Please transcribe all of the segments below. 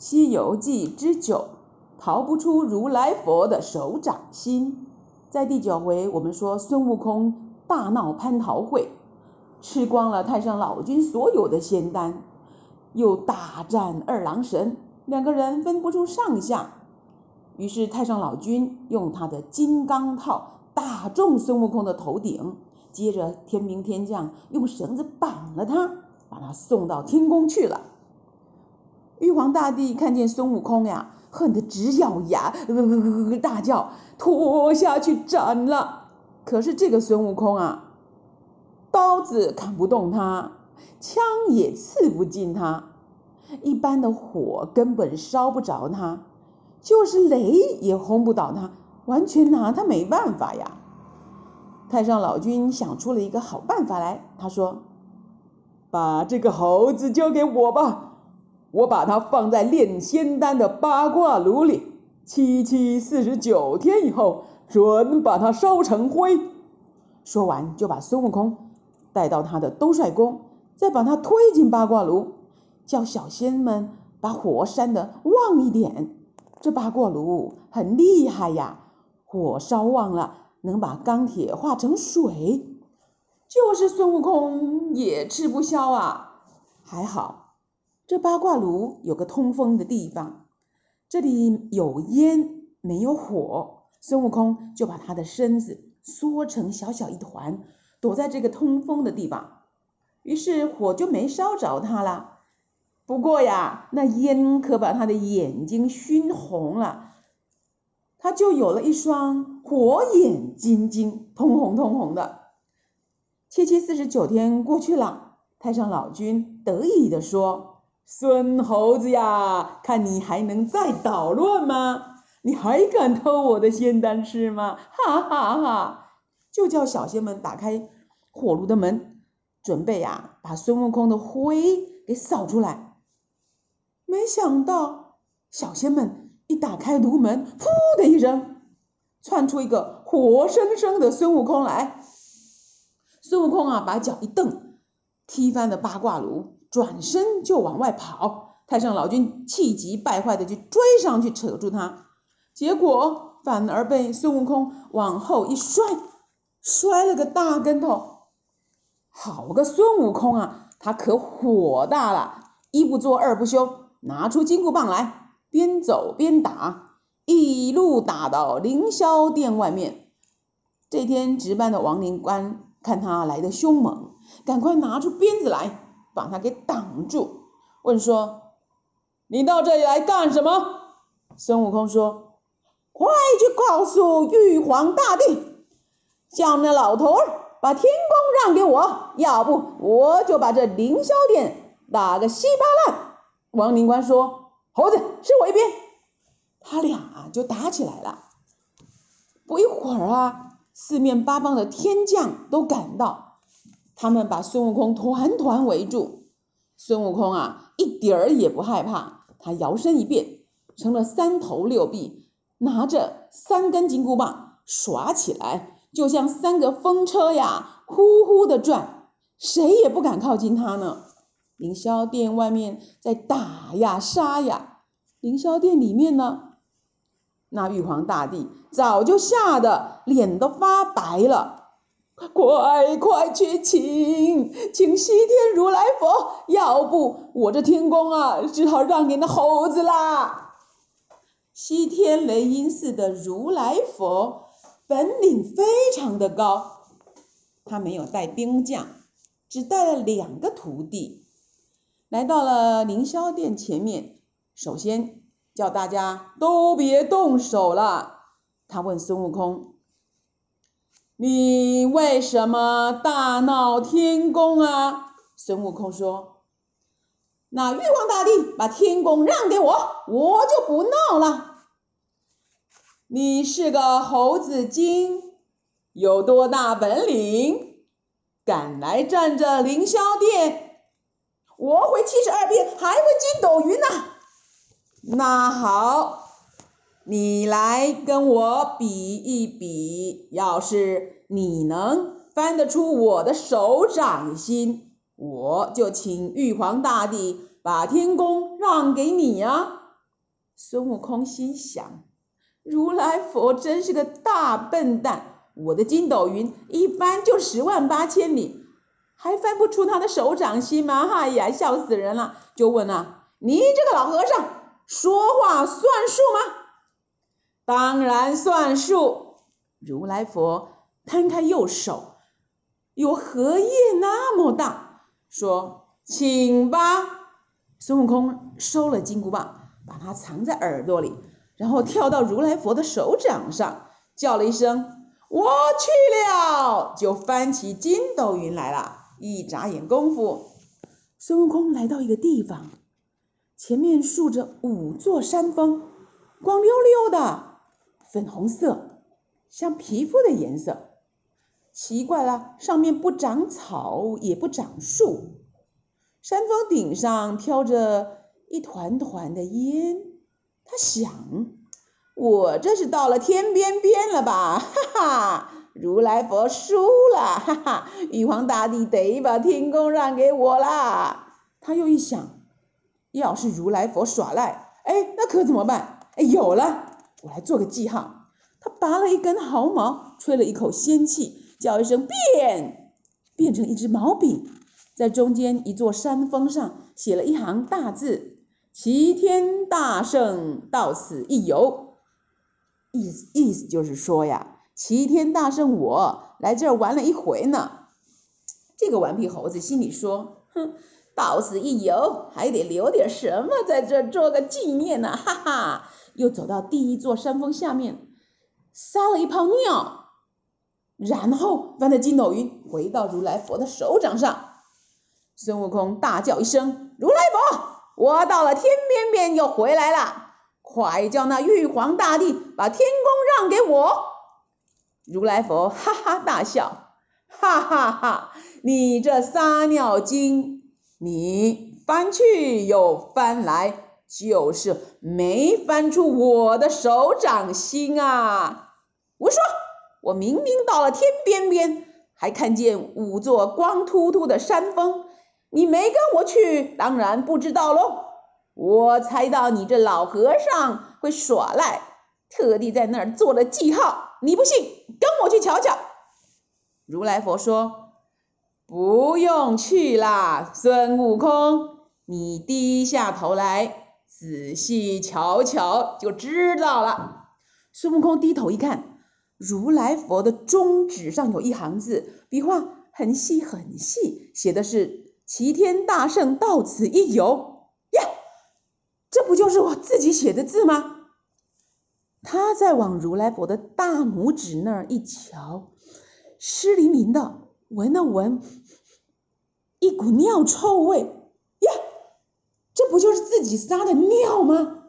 西游记》之九，逃不出如来佛的手掌心。在第九回，我们说孙悟空大闹蟠桃会，吃光了太上老君所有的仙丹，又大战二郎神，两个人分不出上下。于是太上老君用他的金刚套打中孙悟空的头顶，接着天兵天将用绳子绑了他，把他送到天宫去了。玉皇大帝看见孙悟空呀，恨得直咬牙，呃，大叫：“拖下去斩了！”可是这个孙悟空啊，刀子砍不动他，枪也刺不进他，一般的火根本烧不着他，就是雷也轰不倒他，完全拿他没办法呀。太上老君想出了一个好办法来，他说：“把这个猴子交给我吧。”我把它放在炼仙丹的八卦炉里，七七四十九天以后，准把它烧成灰。说完，就把孙悟空带到他的兜率宫，再把他推进八卦炉，叫小仙们把火扇得旺一点。这八卦炉很厉害呀，火烧旺了，能把钢铁化成水。就是孙悟空也吃不消啊，还好。这八卦炉有个通风的地方，这里有烟没有火，孙悟空就把他的身子缩成小小一团，躲在这个通风的地方，于是火就没烧着他了。不过呀，那烟可把他的眼睛熏红了，他就有了一双火眼金睛，通红通红的。七七四十九天过去了，太上老君得意地说。孙猴子呀，看你还能再捣乱吗？你还敢偷我的仙丹吃吗？哈哈哈！就叫小仙们打开火炉的门，准备呀，把孙悟空的灰给扫出来。没想到小仙们一打开炉门，噗的一声，窜出一个活生生的孙悟空来。孙悟空啊，把脚一蹬，踢翻了八卦炉。转身就往外跑，太上老君气急败坏的就追上去扯住他，结果反而被孙悟空往后一摔，摔了个大跟头。好个孙悟空啊，他可火大了，一不做二不休，拿出金箍棒来，边走边打，一路打到凌霄殿外面。这天值班的王灵官看他来的凶猛，赶快拿出鞭子来。把他给挡住，问说：“你到这里来干什么？”孙悟空说：“快去告诉玉皇大帝，叫那老头儿把天宫让给我，要不我就把这凌霄殿打个稀巴烂。”王灵官说：“猴子，是我一边。”他俩就打起来了。不一会儿啊，四面八方的天将都赶到。他们把孙悟空团团围住，孙悟空啊，一点儿也不害怕，他摇身一变成了三头六臂，拿着三根金箍棒耍起来，就像三个风车呀，呼呼的转，谁也不敢靠近他呢。凌霄殿外面在打呀杀呀，凌霄殿里面呢，那玉皇大帝早就吓得脸都发白了。快快去请，请西天如来佛，要不我这天宫啊，只好让给那猴子啦。西天雷音寺的如来佛本领非常的高，他没有带兵将，只带了两个徒弟，来到了凌霄殿前面，首先叫大家都别动手了。他问孙悟空。你为什么大闹天宫啊？孙悟空说：“那玉皇大帝把天宫让给我，我就不闹了。你是个猴子精，有多大本领，敢来占着凌霄殿？我会七十二变，还会筋斗云呢。那好。”你来跟我比一比，要是你能翻得出我的手掌心，我就请玉皇大帝把天宫让给你呀。孙悟空心想：如来佛真是个大笨蛋，我的筋斗云一翻就十万八千里，还翻不出他的手掌心吗？哎呀，笑死人了！就问啊，你这个老和尚，说话算数吗？当然算数。如来佛摊开右手，有荷叶那么大，说：“请吧。”孙悟空收了金箍棒，把它藏在耳朵里，然后跳到如来佛的手掌上，叫了一声：“我去了！”就翻起筋斗云来了。一眨眼功夫，孙悟空来到一个地方，前面竖着五座山峰，光溜溜的，粉红色，像皮肤的颜色。奇怪了，上面不长草，也不长树。山峰顶上飘着一团团的烟，他想：我这是到了天边边了吧？哈哈，如来佛输了，哈哈，玉皇大帝得把天宫让给我啦。他又一想，要是如来佛耍赖，哎，那可怎么办？哎，有了，我来做个记号。他拔了一根毫毛，吹了一口仙气，叫一声变，变成一支毛笔。在中间一座山峰上写了一行大字：“齐天大圣到此一游。”意思意思就是说呀，齐天大圣我来这儿玩了一回呢。这个顽皮猴子心里说：“哼，到此一游，还得留点什么在这做个纪念呢。”哈哈，又走到第一座山峰下面，撒了一泡尿，然后翻着筋斗云回到如来佛的手掌上。孙悟空大叫一声：“如来佛，我到了天边边又回来了，快叫那玉皇大帝把天宫让给我！”如来佛哈哈大笑：“哈哈哈，你这撒尿精，你翻去又翻来，就是没翻出我的手掌心啊！我说，我明明到了天边边，还看见五座光秃秃的山峰。”你没跟我去，当然不知道喽。我猜到你这老和尚会耍赖，特地在那儿做了记号。你不信，跟我去瞧瞧。如来佛说：“不用去啦，孙悟空，你低下头来，仔细瞧瞧就知道了。”孙悟空低头一看，如来佛的中指上有一行字，笔画很细很细，写的是。齐天大圣到此一游呀，这不就是我自己写的字吗？他再往如来佛的大拇指那儿一瞧，湿淋淋的，闻了闻，一股尿臭味呀，这不就是自己撒的尿吗？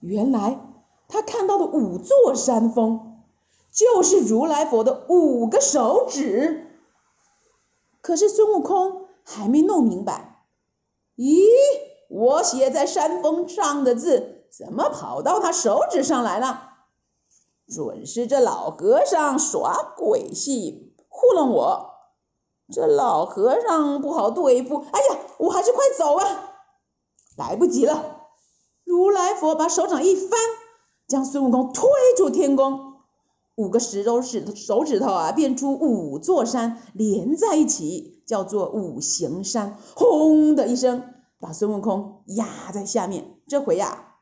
原来他看到的五座山峰，就是如来佛的五个手指。可是孙悟空。还没弄明白，咦，我写在山峰上的字怎么跑到他手指上来了？准是这老和尚耍鬼戏糊弄我。这老和尚不好对付，哎呀，我还是快走吧，来不及了。如来佛把手掌一翻，将孙悟空推出天宫。五个石头指手指头啊，变出五座山连在一起，叫做五行山。轰的一声，把孙悟空压在下面。这回呀、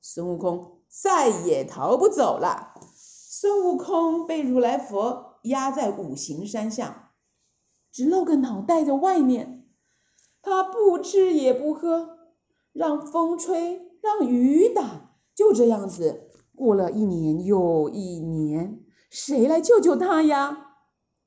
孙悟空再也逃不走了。孙悟空被如来佛压在五行山下，只露个脑袋在外面。他不吃也不喝，让风吹，让雨打，就这样子。过了一年又一年，谁来救救他呀？